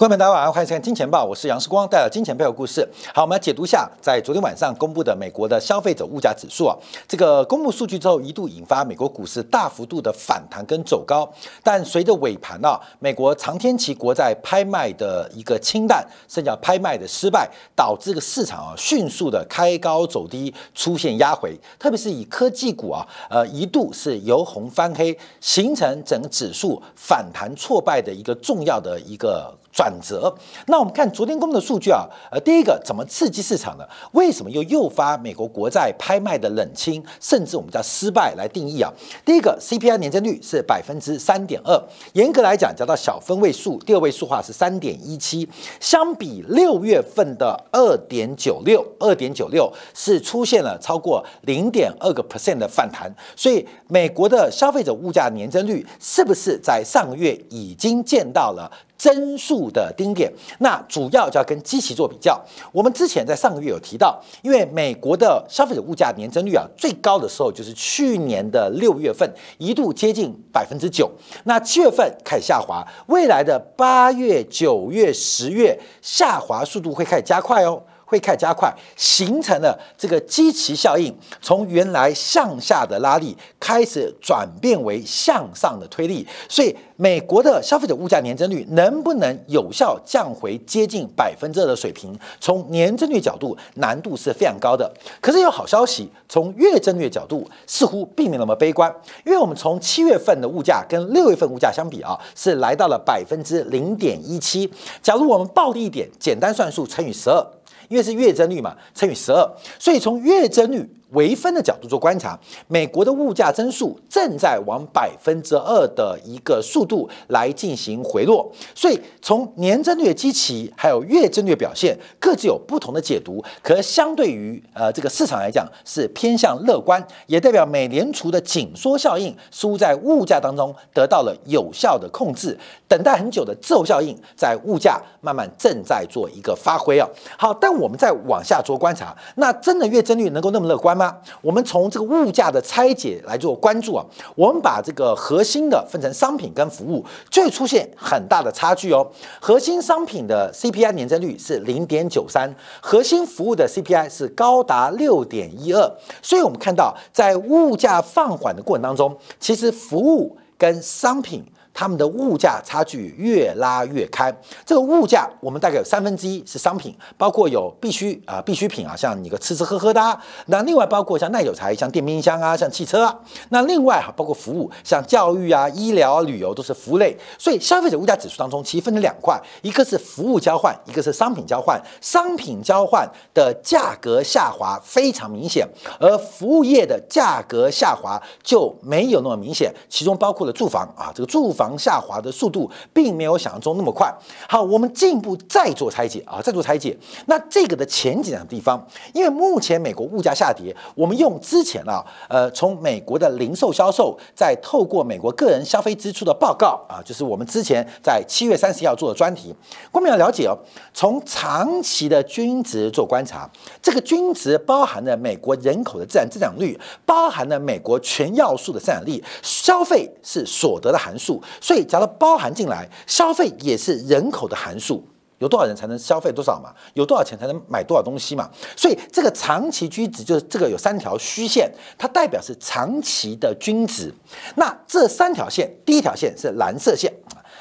观众朋友大家好，欢迎收看《金钱报》，我是杨世光，带来金钱背后故事。好，我们来解读一下，在昨天晚上公布的美国的消费者物价指数啊，这个公布数据之后，一度引发美国股市大幅度的反弹跟走高，但随着尾盘啊，美国长天期国债拍卖的一个清淡，甚至拍卖的失败，导致这个市场啊迅速的开高走低，出现压回，特别是以科技股啊，呃，一度是由红翻黑，形成整个指数反弹挫败的一个重要的一个。转折。那我们看昨天公布的数据啊，呃，第一个怎么刺激市场呢？为什么又诱发美国国债拍卖的冷清，甚至我们叫失败来定义啊？第一个 CPI 年增率是百分之三点二，严格来讲，讲到小分位数，第二位数化是三点一七，相比六月份的二点九六，二点九六是出现了超过零点二个 percent 的反弹。所以美国的消费者物价年增率是不是在上个月已经见到了？增速的丁点，那主要就要跟基期做比较。我们之前在上个月有提到，因为美国的消费者物价年增率啊，最高的时候就是去年的六月份，一度接近百分之九。那七月份开始下滑，未来的八月、九月、十月下滑速度会开始加快哦。会开始加快，形成了这个基期效应，从原来向下的拉力开始转变为向上的推力。所以，美国的消费者物价年增率能不能有效降回接近百分之二的水平？从年增率角度，难度是非常高的。可是有好消息，从月增率角度似乎并没有那么悲观，因为我们从七月份的物价跟六月份物价相比啊，是来到了百分之零点一七。假如我们暴力一点，简单算数乘以十二。因为是月增率嘛，乘以十二，所以从月增率。微分的角度做观察，美国的物价增速正在往百分之二的一个速度来进行回落，所以从年增率基期还有月增率表现各自有不同的解读，可相对于呃这个市场来讲是偏向乐观，也代表美联储的紧缩效应似乎在物价当中得到了有效的控制，等待很久的滞后效应在物价慢慢正在做一个发挥啊。好，但我们再往下做观察，那真的月增率能够那么乐观？吗？我们从这个物价的拆解来做关注啊，我们把这个核心的分成商品跟服务，就会出现很大的差距哦。核心商品的 CPI 年增率是零点九三，核心服务的 CPI 是高达六点一二。所以，我们看到在物价放缓的过程当中，其实服务跟商品。他们的物价差距越拉越开，这个物价我们大概有三分之一是商品，包括有必须啊必需品啊，像你个吃吃喝喝的，那另外包括像耐久材，像电冰箱啊，像汽车啊，那另外哈包括服务，像教育啊、医疗、旅游都是服务类，所以消费者物价指数当中其实分成两块，一个是服务交换，一个是商品交换，商品交换的价格下滑非常明显，而服务业的价格下滑就没有那么明显，其中包括了住房啊，这个住。房下滑的速度并没有想象中那么快。好，我们进一步再做拆解啊，再做拆解。那这个的前景的地方，因为目前美国物价下跌，我们用之前啊，呃，从美国的零售销售，再透过美国个人消费支出的报告啊，就是我们之前在七月三十号做的专题，我们要了解哦，从长期的均值做观察，这个均值包含了美国人口的自然增长率，包含了美国全要素的生产力，消费是所得的函数。所以，假如包含进来，消费也是人口的函数，有多少人才能消费多少嘛？有多少钱才能买多少东西嘛？所以，这个长期均值就是这个有三条虚线，它代表是长期的均值。那这三条线，第一条线是蓝色线，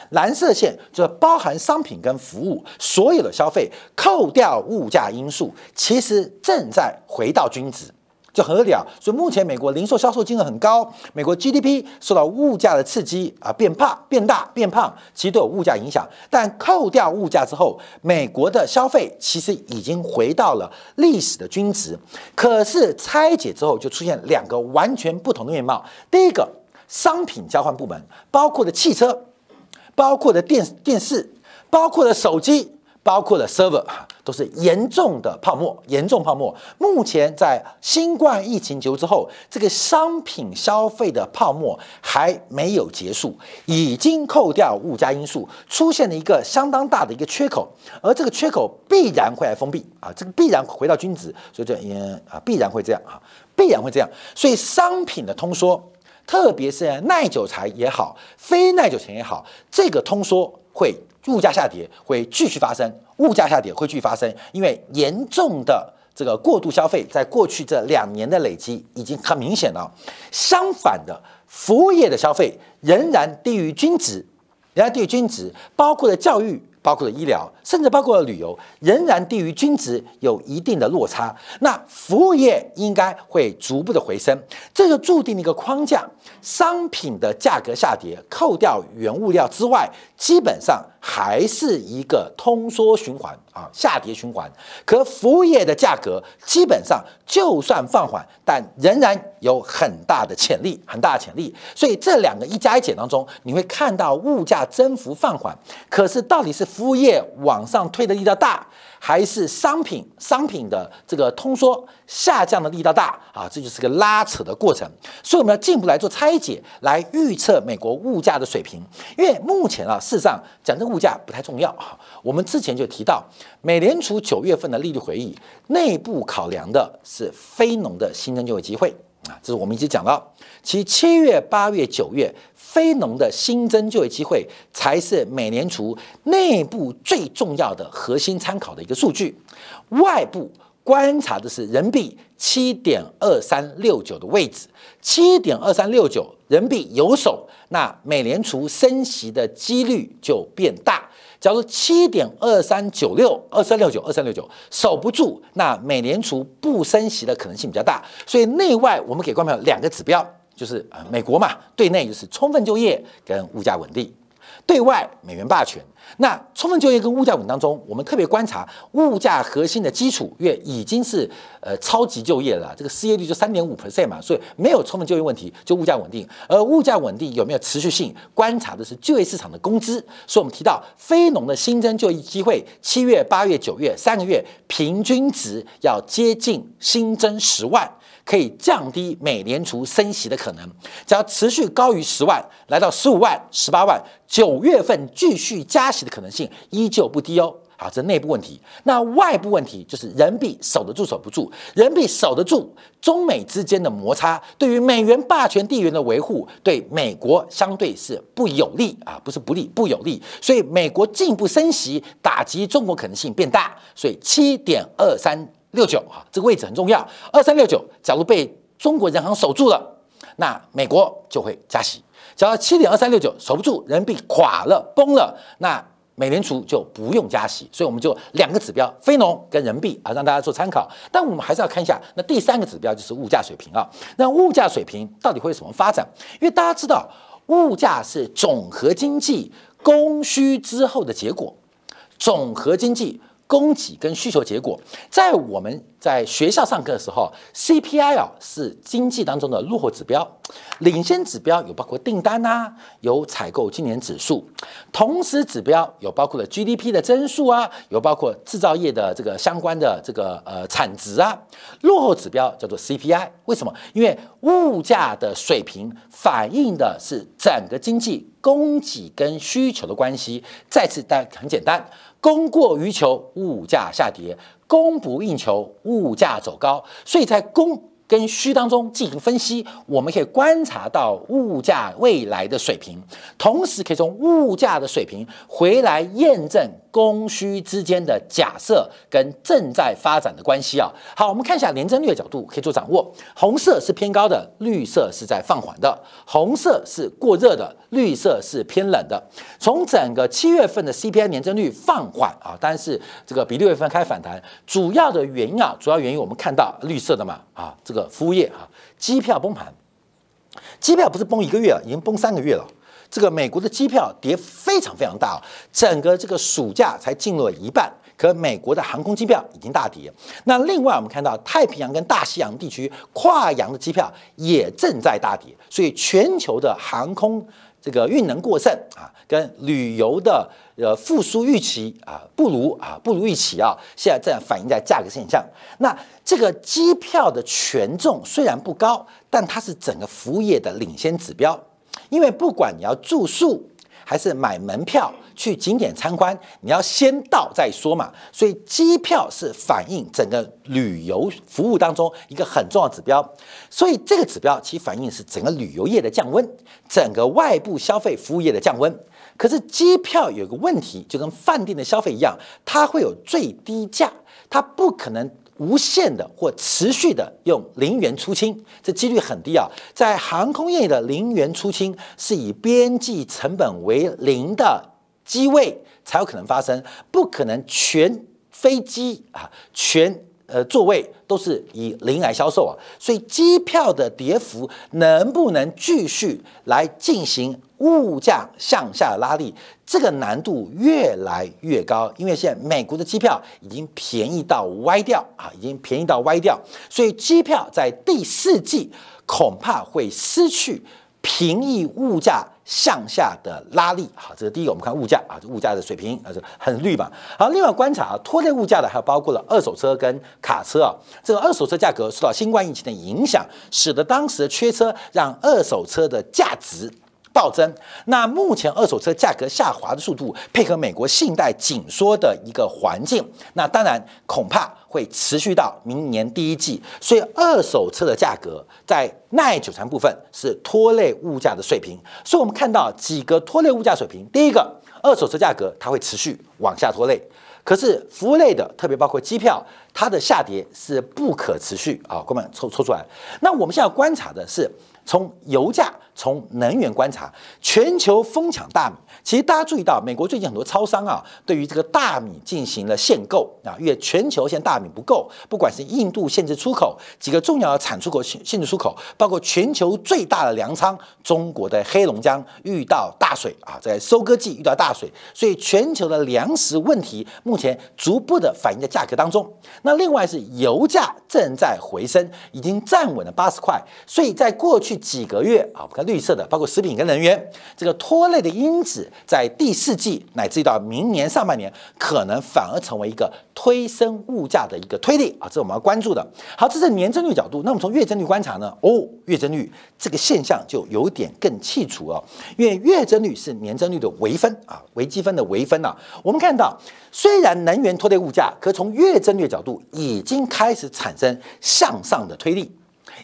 蓝色线就是包含商品跟服务所有的消费，扣掉物价因素，其实正在回到均值。就很合理啊，所以目前美国零售销售金额很高，美国 GDP 受到物价的刺激啊，变胖、变大、变胖，其实都有物价影响。但扣掉物价之后，美国的消费其实已经回到了历史的均值。可是拆解之后，就出现两个完全不同的面貌。第一个，商品交换部门，包括的汽车，包括的电电视，包括的手机。包括了 server 都是严重的泡沫，严重泡沫。目前在新冠疫情结束之后，这个商品消费的泡沫还没有结束，已经扣掉物价因素，出现了一个相当大的一个缺口，而这个缺口必然会来封闭啊，这个必然回到均值，所以这嗯啊必然会这样啊，必然会这样。所以商品的通缩，特别是耐久材也好，非耐久材也好，这个通缩会。物价下跌会继续发生，物价下跌会继续发生，因为严重的这个过度消费在过去这两年的累积已经很明显了。相反的，服务业的消费仍然低于均值，仍然低于均值，包括了教育。包括了医疗，甚至包括了旅游，仍然低于均值，有一定的落差。那服务业应该会逐步的回升，这就注定了一个框架：商品的价格下跌，扣掉原物料之外，基本上还是一个通缩循环啊，下跌循环。可服务业的价格基本上就算放缓，但仍然有很大的潜力，很大的潜力。所以这两个一加一减当中，你会看到物价增幅放缓。可是到底是？服务业往上推的力道大，还是商品商品的这个通缩下降的力道大啊？这就是个拉扯的过程。所以我们要进一步来做拆解，来预测美国物价的水平。因为目前啊，事实上讲真物价不太重要啊。我们之前就提到，美联储九月份的利率会议内部考量的是非农的新增就业机会啊，这是我们一直讲到。其七月、八月、九月。非农的新增就业机会才是美联储内部最重要的核心参考的一个数据，外部观察的是人民币七点二三六九的位置，七点二三六九人民币有守，那美联储升息的几率就变大。假如七点二三九六二三六九二三六九守不住，那美联储不升息的可能性比较大。所以内外我们给观众两个指标。就是呃，美国嘛，对内就是充分就业跟物价稳定，对外美元霸权。那充分就业跟物价稳当中，我们特别观察物价核心的基础，因为已经是呃超级就业了，这个失业率就三点五 percent 嘛，所以没有充分就业问题，就物价稳定。而物价稳定有没有持续性，观察的是就业市场的工资。所以我们提到非农的新增就业机会，七月、八月、九月三个月平均值要接近新增十万。可以降低美联储升息的可能，只要持续高于十万，来到十五万、十八万，九月份继续加息的可能性依旧不低哦。好，这内部问题。那外部问题就是人民币守得住守不住，人民币守得住，中美之间的摩擦对于美元霸权地缘的维护，对美国相对是不有利啊，不是不利，不有利。所以美国进一步升息，打击中国可能性变大。所以七点二三。六九哈，这个位置很重要。二三六九，假如被中国人行守住了，那美国就会加息。假如七点二三六九守不住，人民币垮了、崩了，那美联储就不用加息。所以我们就两个指标，非农跟人民币啊，让大家做参考。但我们还是要看一下，那第三个指标就是物价水平啊。那物价水平到底会有什么发展？因为大家知道，物价是总和经济供需之后的结果，总和经济。供给跟需求结果，在我们在学校上课的时候，CPI 啊是经济当中的落后指标，领先指标有包括订单啊，有采购今年指数，同时指标有包括了 GDP 的增速啊，有包括制造业的这个相关的这个呃产值啊，落后指标叫做 CPI，为什么？因为物价的水平反映的是整个经济供给跟需求的关系。再次，但很简单。供过于求，物价下跌；供不应求，物价走高。所以在供跟需当中进行分析，我们可以观察到物价未来的水平，同时可以从物价的水平回来验证。供需之间的假设跟正在发展的关系啊，好，我们看一下年增率的角度可以做掌握。红色是偏高的，绿色是在放缓的。红色是过热的，绿色是偏冷的。从整个七月份的 CPI 年增率放缓啊，但是这个比六月份开始反弹，主要的原因啊，主要原因我们看到绿色的嘛啊，这个服务业啊，机票崩盘，机票不是崩一个月了，已经崩三个月了。这个美国的机票跌非常非常大，整个这个暑假才进入了一半，可美国的航空机票已经大跌。那另外我们看到太平洋跟大西洋地区跨洋的机票也正在大跌，所以全球的航空这个运能过剩啊，跟旅游的呃复苏预期啊不如啊不如预期啊，现在正反映在价格现象。那这个机票的权重虽然不高，但它是整个服务业的领先指标。因为不管你要住宿还是买门票去景点参观，你要先到再说嘛。所以机票是反映整个旅游服务当中一个很重要指标。所以这个指标其反映是整个旅游业的降温，整个外部消费服务业的降温。可是机票有个问题，就跟饭店的消费一样，它会有最低价，它不可能无限的或持续的用零元出清，这几率很低啊。在航空业的零元出清，是以边际成本为零的机位才有可能发生，不可能全飞机啊全。呃，座位都是以零来销售啊，所以机票的跌幅能不能继续来进行物价向下拉力，这个难度越来越高，因为现在美国的机票已经便宜到歪掉啊，已经便宜到歪掉，所以机票在第四季恐怕会失去平抑物价。向下的拉力，好，这是第一个。我们看物价啊，这物价的水平啊，这很绿嘛。好，另外观察啊，拖累物价的还有包括了二手车跟卡车啊。这个二手车价格受到新冠疫情的影响，使得当时的缺车让二手车的价值。暴增。那目前二手车价格下滑的速度，配合美国信贷紧缩的一个环境，那当然恐怕会持续到明年第一季。所以二手车的价格在耐久材部分是拖累物价的水平。所以我们看到几个拖累物价水平。第一个，二手车价格它会持续往下拖累。可是服务类的，特别包括机票，它的下跌是不可持续啊。哥们抽抽出来。那我们现在观察的是。从油价、从能源观察，全球疯抢大米。其实大家注意到，美国最近很多超商啊，对于这个大米进行了限购啊，因为全球现在大米不够，不管是印度限制出口，几个重要的产出口限限制出口，包括全球最大的粮仓中国的黑龙江遇到大水啊，在收割季遇到大水，所以全球的粮食问题目前逐步的反映在价格当中。那另外是油价正在回升，已经站稳了八十块，所以在过去。几个月啊，我看绿色的，包括食品跟能源，这个拖累的因子，在第四季乃至于到明年上半年，可能反而成为一个推升物价的一个推力啊，这是我们要关注的。好，这是年增率角度，那我们从月增率观察呢？哦，月增率这个现象就有点更清楚哦，因为月增率是年增率的微分啊，微积分的微分啊。我们看到，虽然能源拖累物价，可从月增率角度已经开始产生向上的推力。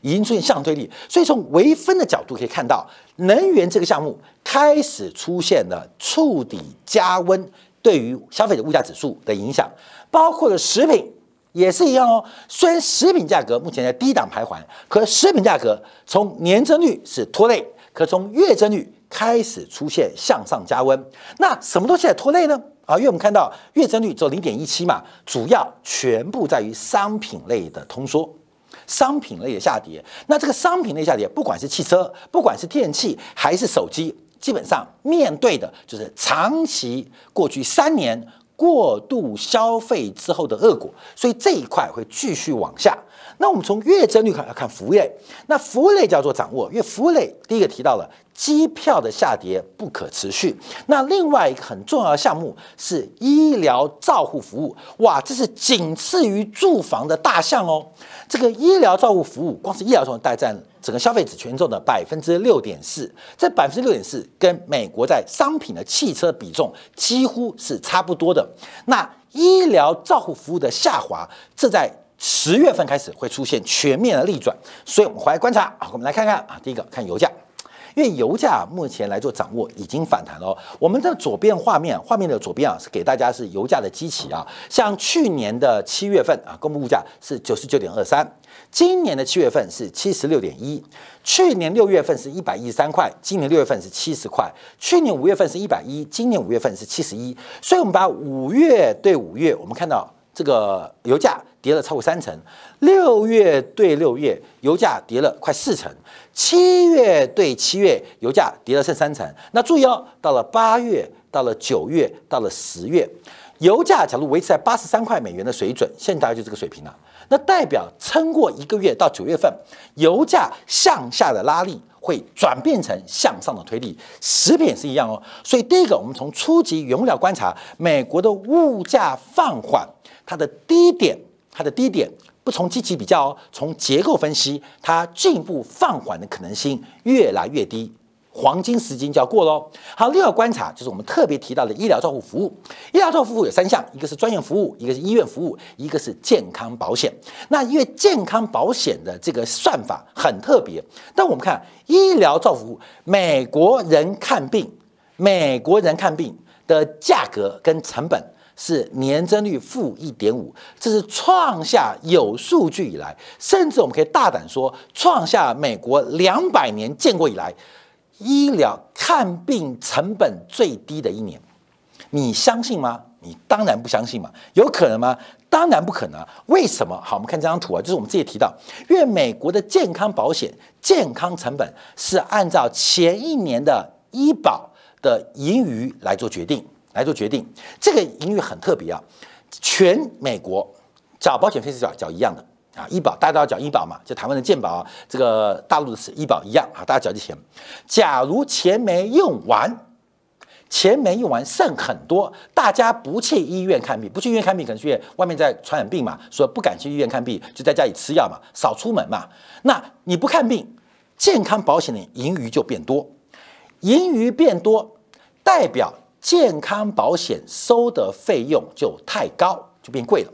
已经出现向推力，所以从微分的角度可以看到，能源这个项目开始出现了触底加温，对于消费者物价指数的影响，包括了食品也是一样哦。虽然食品价格目前在低档徘徊，可食品价格从年增率是拖累，可从月增率开始出现向上加温。那什么东西在拖累呢？啊，因为我们看到月增率只有零点一七嘛，主要全部在于商品类的通缩。商品类的下跌，那这个商品类下跌，不管是汽车，不管是电器，还是手机，基本上面对的就是长期过去三年过度消费之后的恶果，所以这一块会继续往下。那我们从月增率看，要看服务类，那服务类叫做掌握，因为服务类第一个提到了。机票的下跌不可持续。那另外一个很重要的项目是医疗照护服务，哇，这是仅次于住房的大项哦。这个医疗照护服务，光是医疗照护代占整个消费者权重的百分之六点四，这百分之六点四跟美国在商品的汽车比重几乎是差不多的。那医疗照护服务的下滑，这在十月份开始会出现全面的逆转，所以我们回来观察啊，我们来看看啊，第一个看油价。因为油价目前来做掌握已经反弹了。我们的左边画面，画面的左边啊是给大家是油价的基期啊。像去年的七月份啊，公布物价是九十九点二三，今年的七月份是七十六点一，去年六月份是一百一十三块，今年六月份是七十块，去年五月份是一百一，今年五月份是七十一。所以，我们把五月对五月，我们看到这个油价跌了超过三成；六月对六月，油价跌了快四成。七月对七月，油价跌了剩三成。那注意哦，到了八月，到了九月，到了十月，油价假如维持在八十三块美元的水准，现在大概就这个水平了。那代表撑过一个月到九月份，油价向下的拉力会转变成向上的推力。食品是一样哦。所以第一个，我们从初级原料观察，美国的物价放缓，它的低点，它的低点。不从积极比较哦，从结构分析，它进一步放缓的可能性越来越低，黄金时间就要过喽。好，另外观察就是我们特别提到的医疗照护服务，医疗照护服务有三项，一个是专业服务，一个是医院服务，一个是健康保险。那因为健康保险的这个算法很特别，但我们看医疗照护服务，美国人看病美国人看病的价格跟成本是年增率负一点五，这是创下有数据以来，甚至我们可以大胆说，创下美国两百年建国以来医疗看病成本最低的一年。你相信吗？你当然不相信嘛。有可能吗？当然不可能。为什么？好，我们看这张图啊，就是我们之前提到，因为美国的健康保险健康成本是按照前一年的医保的盈余来做决定，来做决定。这个盈余很特别啊，全美国缴保险费是缴缴一样的啊，医保大家都要缴医保嘛，就台湾的健保，这个大陆的是医保一样啊，大家缴这钱。假如钱没用完。钱没用完，剩很多，大家不去医院看病，不去医院看病，可能去外面在传染病嘛，所以不敢去医院看病，就在家里吃药嘛，少出门嘛。那你不看病，健康保险的盈余就变多，盈余变多，代表健康保险收的费用就太高，就变贵了，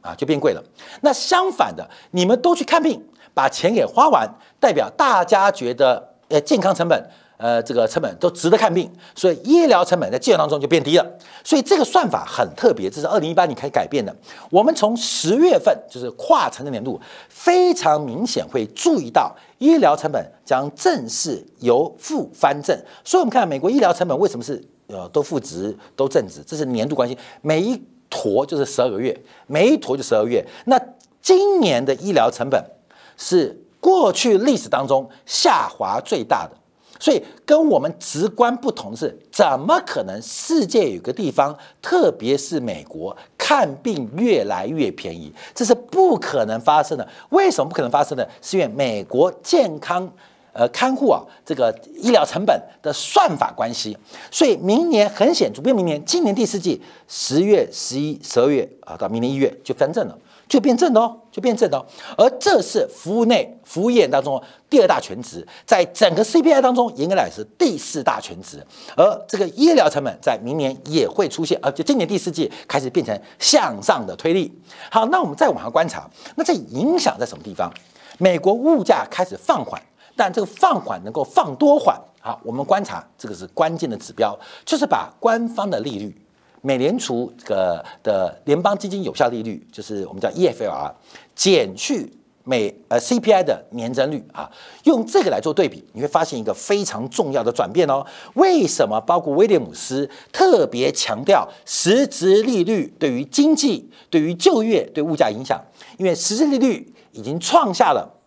啊，就变贵了。那相反的，你们都去看病，把钱给花完，代表大家觉得，呃，健康成本。呃，这个成本都值得看病，所以医疗成本在计算当中就变低了。所以这个算法很特别，这是二零一八年开始改变的。我们从十月份就是跨城的年度，非常明显会注意到医疗成本将正式由负翻正。所以我们看美国医疗成本为什么是呃都负值都正值，这是年度关系。每一坨就是十二个月，每一坨就十二月。那今年的医疗成本是过去历史当中下滑最大的。所以跟我们直观不同的是，怎么可能世界有个地方，特别是美国，看病越来越便宜？这是不可能发生的。为什么不可能发生呢？是因为美国健康呃看护啊这个医疗成本的算法关系。所以明年很显著，不明年，今年第四季十月、十一、十二月啊，到明年一月就翻正了。就变正的哦，就变正的哦，而这是服务内服务业当中第二大全职，在整个 CPI 当中，应该来是第四大全职，而这个医疗成本在明年也会出现，而且今年第四季开始变成向上的推力。好，那我们再往下观察，那这影响在什么地方？美国物价开始放缓，但这个放缓能够放多缓？好，我们观察这个是关键的指标，就是把官方的利率。美联储这个的联邦基金有效利率，就是我们叫 EFLR，减去美呃 CPI 的年增率啊，用这个来做对比，你会发现一个非常重要的转变哦。为什么？包括威廉姆斯特别强调实质利率对于经济、对于就业、对物价影响，因为实质利率已经创下了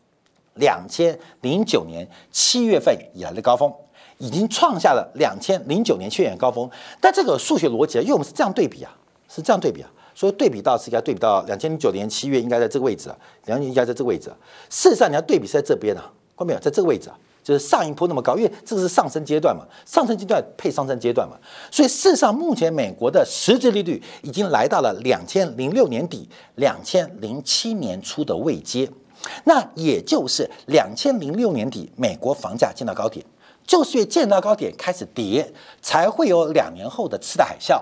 两千零九年七月份以来的高峰。已经创下了两千零九年七月高峰，但这个数学逻辑啊，因为我们是这样对比啊，是这样对比啊，所以对比到是应该对比到两千零九年七月应该在这个位置啊，两千应该在这个位置啊。事实上你要对比是在这边啊，看没有，在这个位置啊，就是上一波那么高，因为这个是上升阶段嘛，上升阶段配上升阶段嘛，所以事实上目前美国的实质利率已经来到了两千零六年底、两千零七年初的位阶，那也就是两千零六年底美国房价见到高点。就是因为见到高点开始跌，才会有两年后的次贷海啸。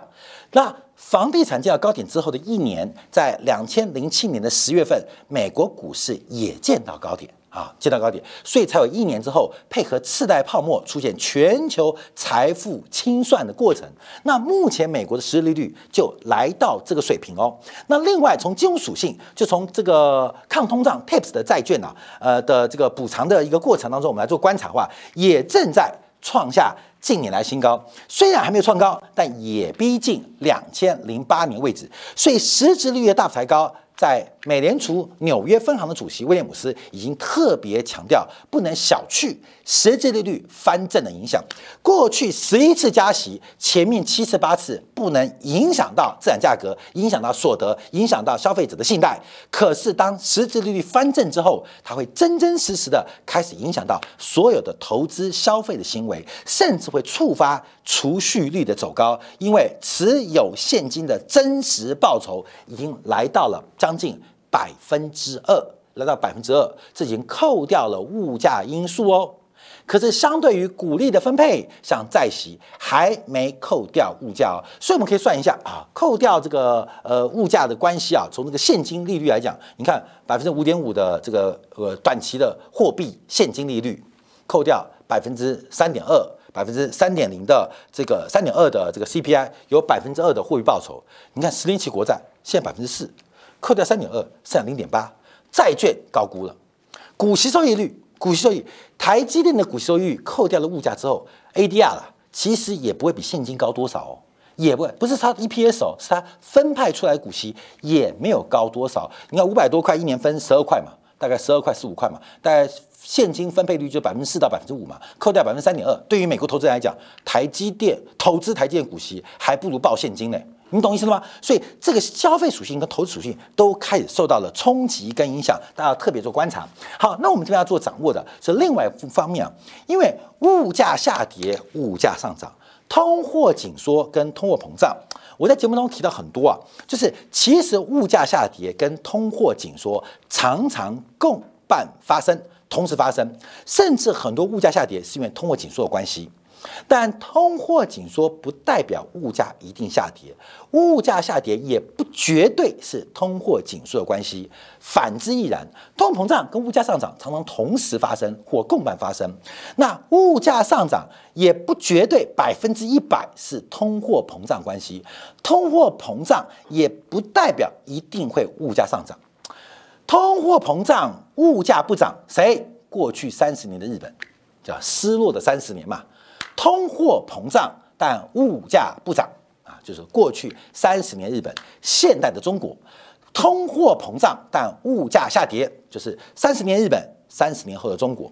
那房地产见到高点之后的一年，在两千零七年的十月份，美国股市也见到高点。啊，见到高点，所以才有一年之后配合次贷泡沫出现全球财富清算的过程。那目前美国的实利率就来到这个水平哦。那另外从金融属性，就从这个抗通胀 TIPS 的债券啊，呃的这个补偿的一个过程当中，我们来做观察的话，也正在创下近年来新高。虽然还没有创高，但也逼近两千零八年位置。所以实质利率的大幅抬高。在美联储纽约分行的主席威廉姆斯已经特别强调，不能小觑实际利率翻正的影响。过去十一次加息，前面七次八次不能影响到资产价格，影响到所得，影响到消费者的信贷。可是当实际利率翻正之后，它会真真实实的开始影响到所有的投资消费的行为，甚至会触发储蓄率的走高，因为持有现金的真实报酬已经来到了。将近百分之二，来到百分之二，这已经扣掉了物价因素哦。可是相对于股利的分配，像债息还没扣掉物价哦。所以我们可以算一下啊，扣掉这个呃物价的关系啊，从这个现金利率来讲，你看百分之五点五的这个呃短期的货币现金利率，扣掉百分之三点二，百分之三点零的这个三点二的这个 CPI，有百分之二的货币报酬。你看十年期国债现在百分之四，扣掉三点二，剩下零点八。债券高估了，股息收益率，股息收益，台积电的股息收益率扣掉了物价之后，ADR 啦，其实也不会比现金高多少哦，也不会，不是它 EPS 哦，是它分派出来股息也没有高多少。你看五百多块一年分十二块嘛，大概十二块十五块嘛，大概。现金分配率就百分之四到百分之五嘛，扣掉百分之三点二，对于美国投资人来讲，台积电投资台积电股息还不如报现金呢，你懂意思了吗？所以这个消费属性跟投资属性都开始受到了冲击跟影响，大家要特别做观察。好，那我们这边要做掌握的是另外一方面啊，因为物价下跌、物价上涨、通货紧缩跟通货膨胀，我在节目中提到很多啊，就是其实物价下跌跟通货紧缩常常共伴发生。同时发生，甚至很多物价下跌是因为通货紧缩的关系，但通货紧缩不代表物价一定下跌，物价下跌也不绝对是通货紧缩的关系，反之亦然。通膨胀跟物价上涨常常同时发生或共伴发生，那物价上涨也不绝对百分之一百是通货膨胀关系，通货膨胀也不代表一定会物价上涨。通货膨胀，物价不涨，谁？过去三十年的日本，叫失落的三十年嘛。通货膨胀，但物价不涨啊，就是过去三十年日本。现代的中国，通货膨胀，但物价下跌，就是三十年日本，三十年后的中国。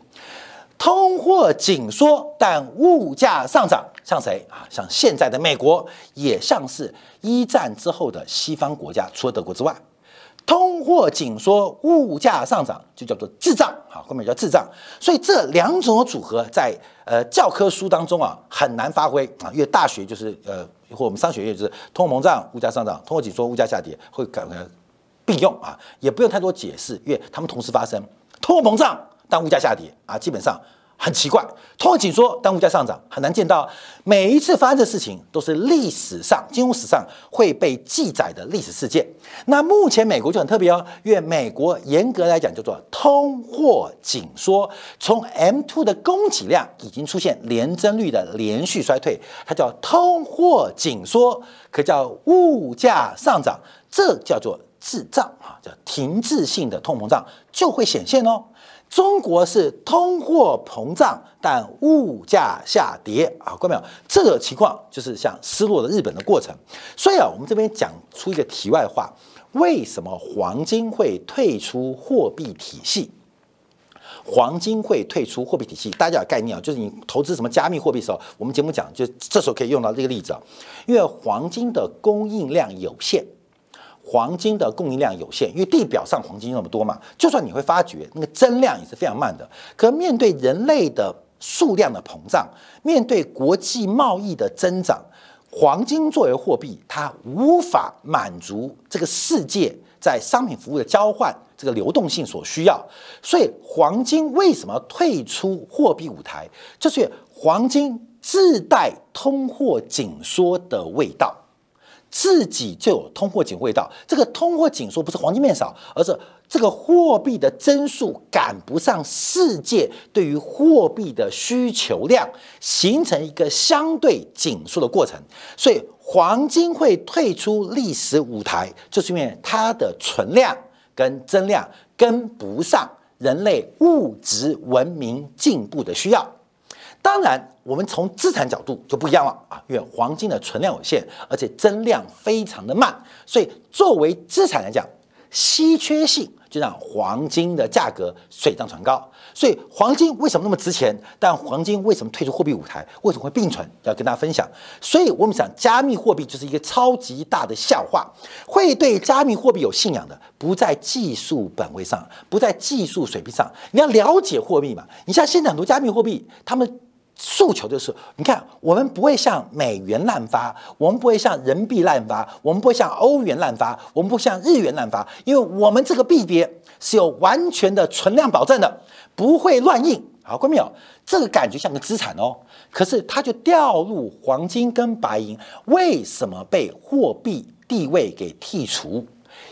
通货紧缩，但物价上涨，像谁啊？像现在的美国，也像是一战之后的西方国家，除了德国之外。通货紧缩，物价上涨，就叫做滞胀，好，后面叫滞胀。所以这两种组合在呃教科书当中啊很难发挥啊，因为大学就是呃或我们商学院就是通货膨胀、物价上涨，通货紧缩、物价下跌会可能并用啊，也不用太多解释，因为它们同时发生。通货膨胀但物价下跌啊，基本上。很奇怪，通货紧缩但物价上涨很难见到。每一次发生的事情都是历史上金融史上会被记载的历史事件。那目前美国就很特别哦，因为美国严格来讲叫做通货紧缩，从 M two 的供给量已经出现年增率的连续衰退，它叫通货紧缩，可叫物价上涨，这叫做滞胀啊，叫停滞性的通膨胀就会显现哦。中国是通货膨胀，但物价下跌啊，看到没有？这个情况就是像失落的日本的过程。所以啊，我们这边讲出一个题外话：为什么黄金会退出货币体系？黄金会退出货币体系，大家有概念啊？就是你投资什么加密货币的时候，我们节目讲，就这时候可以用到这个例子啊，因为黄金的供应量有限。黄金的供应量有限，因为地表上黄金那么多嘛，就算你会发觉那个增量也是非常慢的。可面对人类的数量的膨胀，面对国际贸易的增长，黄金作为货币，它无法满足这个世界在商品服务的交换这个流动性所需要。所以，黄金为什么退出货币舞台？就是黄金自带通货紧缩的味道。自己就有通货紧味道，这个通货紧缩不是黄金面少，而是这个货币的增速赶不上世界对于货币的需求量，形成一个相对紧缩的过程。所以黄金会退出历史舞台，就是因为它的存量跟增量跟不上人类物质文明进步的需要。当然，我们从资产角度就不一样了啊，因为黄金的存量有限，而且增量非常的慢，所以作为资产来讲，稀缺性就让黄金的价格水涨船高。所以黄金为什么那么值钱？但黄金为什么退出货币舞台？为什么会并存？要跟大家分享。所以我们想，加密货币就是一个超级大的笑话。会对加密货币有信仰的，不在技术本位上，不在技术水平上。你要了解货币嘛？你像现在很多加密货币，他们。诉求就是，你看，我们不会像美元滥发，我们不会像人民币滥发，我们不会像欧元滥发，我们不会像日元滥发，因为我们这个币别是有完全的存量保证的，不会乱印。好，看到没有？这个感觉像个资产哦，可是它就掉入黄金跟白银，为什么被货币地位给剔除？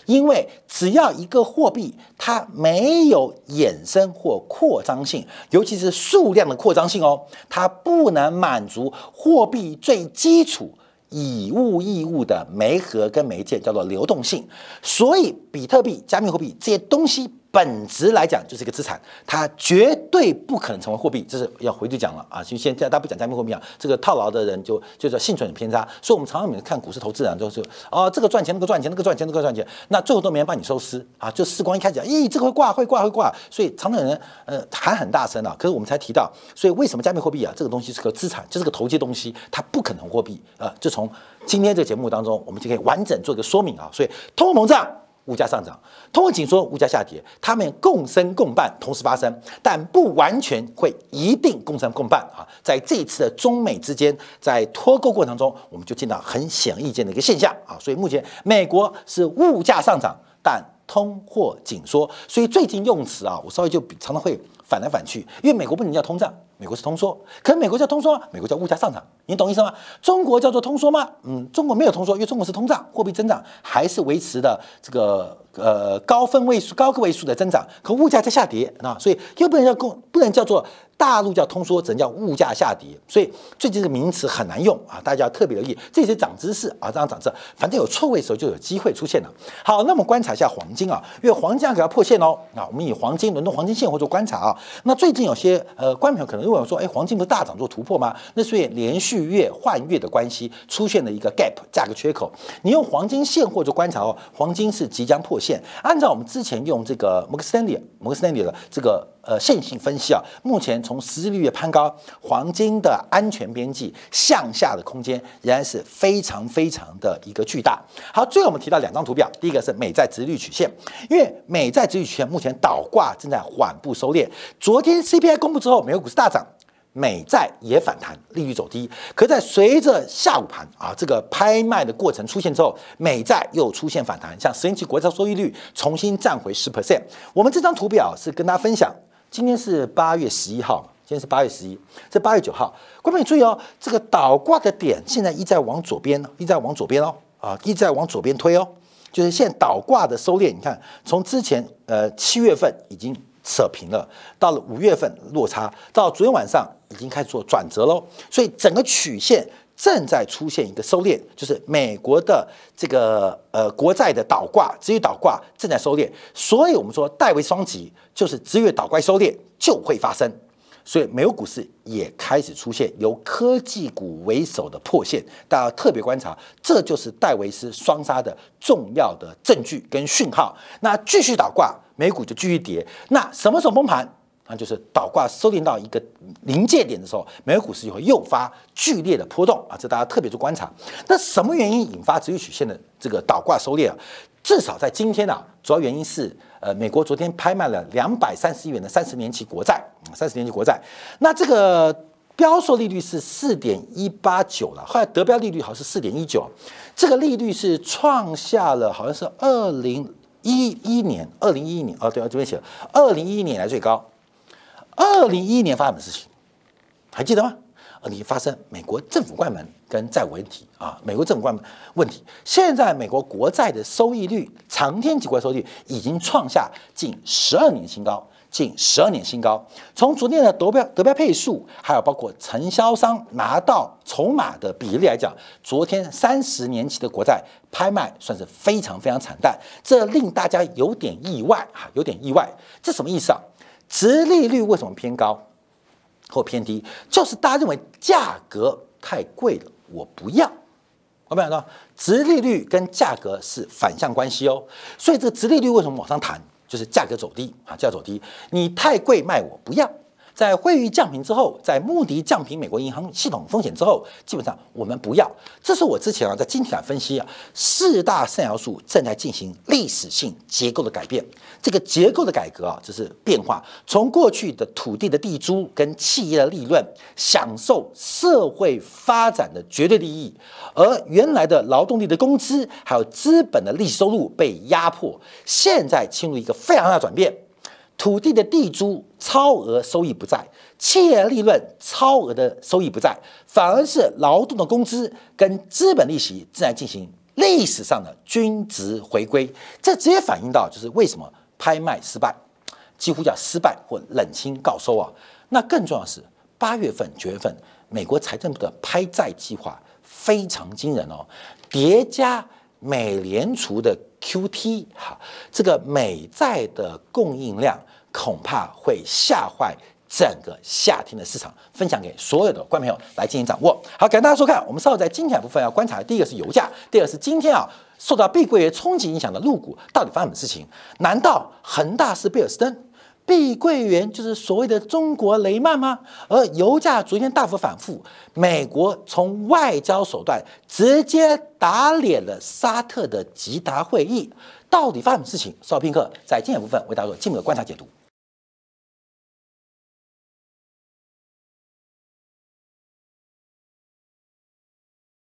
因为只要一个货币它没有衍生或扩张性，尤其是数量的扩张性哦，它不能满足货币最基础以物易物的媒合跟媒介，叫做流动性。所以，比特币、加密货币这些东西。本质来讲就是一个资产，它绝对不可能成为货币，这是要回去讲了啊！就现在大家不讲加密货币啊，这个套牢的人就就叫幸存偏差。所以，我们常常每次看股市投资人都是哦，这个赚钱，那个赚钱，那个赚钱，那个赚钱，那最后都没人帮你收尸啊！就时光一开始讲，咦，这个会挂，会挂，会挂，所以常常有人呃喊很大声啊。可是我们才提到，所以为什么加密货币啊这个东西是个资产，就是个投机东西，它不可能货币啊！就从今天这个节目当中，我们就可以完整做一个说明啊。所以，通货膨胀。物价上涨，通货紧缩，物价下跌，它们共生共伴，同时发生，但不完全会一定共生共伴啊！在这一次的中美之间，在脱钩过程中，我们就见到很显而易见的一个现象啊！所以目前美国是物价上涨，但通货紧缩，所以最近用词啊，我稍微就比常常会反来反去，因为美国不能叫通胀。美国是通缩，可美国叫通缩？美国叫物价上涨，你懂意思吗？中国叫做通缩吗？嗯，中国没有通缩，因为中国是通胀，货币增长还是维持的这个呃高分位数、高个位数的增长，可物价在下跌啊，所以又不能叫共，不能叫做。大陆叫通缩，只能叫物价下跌，所以最近这个名词很难用啊，大家要特别留意。这些涨知识啊，这样涨知识，反正有错位的时候就有机会出现了。好，那么观察一下黄金啊，因为黄金给它破线哦啊，我们以黄金、伦敦黄金现货做观察啊。那最近有些呃观众可能问我说，哎，黄金不是大涨做突破吗？那所以连续月换月的关系出现了一个 gap 价格缺口。你用黄金现货做观察哦，黄金是即将破线。按照我们之前用这个摩根斯丹利摩根斯丹利的这个。呃，线性分析啊，目前从实际利率攀高，黄金的安全边际向下的空间仍然是非常非常的一个巨大。好，最后我们提到两张图表，第一个是美债殖率曲线，因为美债殖率曲线目前倒挂正在缓步收敛。昨天 CPI 公布之后，美国股市大涨。美债也反弹，利率走低。可在随着下午盘啊这个拍卖的过程出现之后，美债又出现反弹，像十年期国债收益率重新站回十 percent。我们这张图表是跟大家分享。今天是八月十一号，今天是八月十一，这八月九号，观众注意哦，这个倒挂的点现在一再往左边，一再往左边哦，啊，一再往左边推哦，就是现在倒挂的收敛，你看，从之前呃七月份已经扯平了，到了五月份落差，到昨天晚上已经开始做转折喽，所以整个曲线。正在出现一个收敛，就是美国的这个呃国债的倒挂，只有倒挂正在收敛，所以我们说戴维双极就是只有倒挂收敛就会发生，所以美国股市也开始出现由科技股为首的破线，大家特别观察，这就是戴维斯双杀的重要的证据跟讯号。那继续倒挂，美股就继续跌，那什么时候崩盘？那就是倒挂收敛到一个临界点的时候，美国股市就会诱发剧烈的波动啊！这大家特别去观察。那什么原因引发直率曲线的这个倒挂收敛啊？至少在今天啊，主要原因是呃，美国昨天拍卖了两百三十亿元的三十年期国债，三十年期国债。那这个标售利率是四点一八九了，后来得标利率好像是四点一九，这个利率是创下了好像是二零一一年，二零一一年哦，对，这边写了二零一一年来最高。二零一一年发生的事情，还记得吗？二零发生美国政府关门跟债务问题啊，美国政府关门问题。现在美国国债的收益率，长天期国债收益率已经创下近十二年新高，近十二年新高。从昨天的得标得标配数，还有包括承销商拿到筹码的比例来讲，昨天三十年期的国债拍卖算是非常非常惨淡，这令大家有点意外哈，有点意外。这什么意思啊？殖利率为什么偏高或偏低？就是大家认为价格太贵了，我不要。我们讲到，殖利率跟价格是反向关系哦。所以这个殖利率为什么往上弹？就是价格走低啊，价格走低，你太贵卖我不要。在汇率降平之后，在穆迪降平美国银行系统风险之后，基本上我们不要。这是我之前啊在经济上分析啊，四大三要素正在进行历史性结构的改变。这个结构的改革啊，就是变化，从过去的土地的地租跟企业的利润，享受社会发展的绝对利益，而原来的劳动力的工资还有资本的利息收入被压迫，现在进入一个非常大的转变。土地的地租超额收益不在，企业利润超额的收益不在，反而是劳动的工资跟资本利息正在进行历史上的均值回归，这直接反映到就是为什么拍卖失败，几乎叫失败或冷清告收啊。那更重要的是，八月份、九月份，美国财政部的拍债计划非常惊人哦，叠加美联储的 QT 哈，这个美债的供应量恐怕会吓坏。整个夏天的市场分享给所有的观众朋友来进行掌握。好，感谢大家收看。我们稍后在精彩部分要观察第一个是油价，第二是今天啊受到碧桂园冲击影响的陆股到底发生什么事情？难道恒大是贝尔斯登，碧桂园就是所谓的中国雷曼吗？而油价昨天大幅反复，美国从外交手段直接打脸了沙特的吉达会议，到底发生什么事情？稍后片刻在今天部分为大家做进一步的观察解读。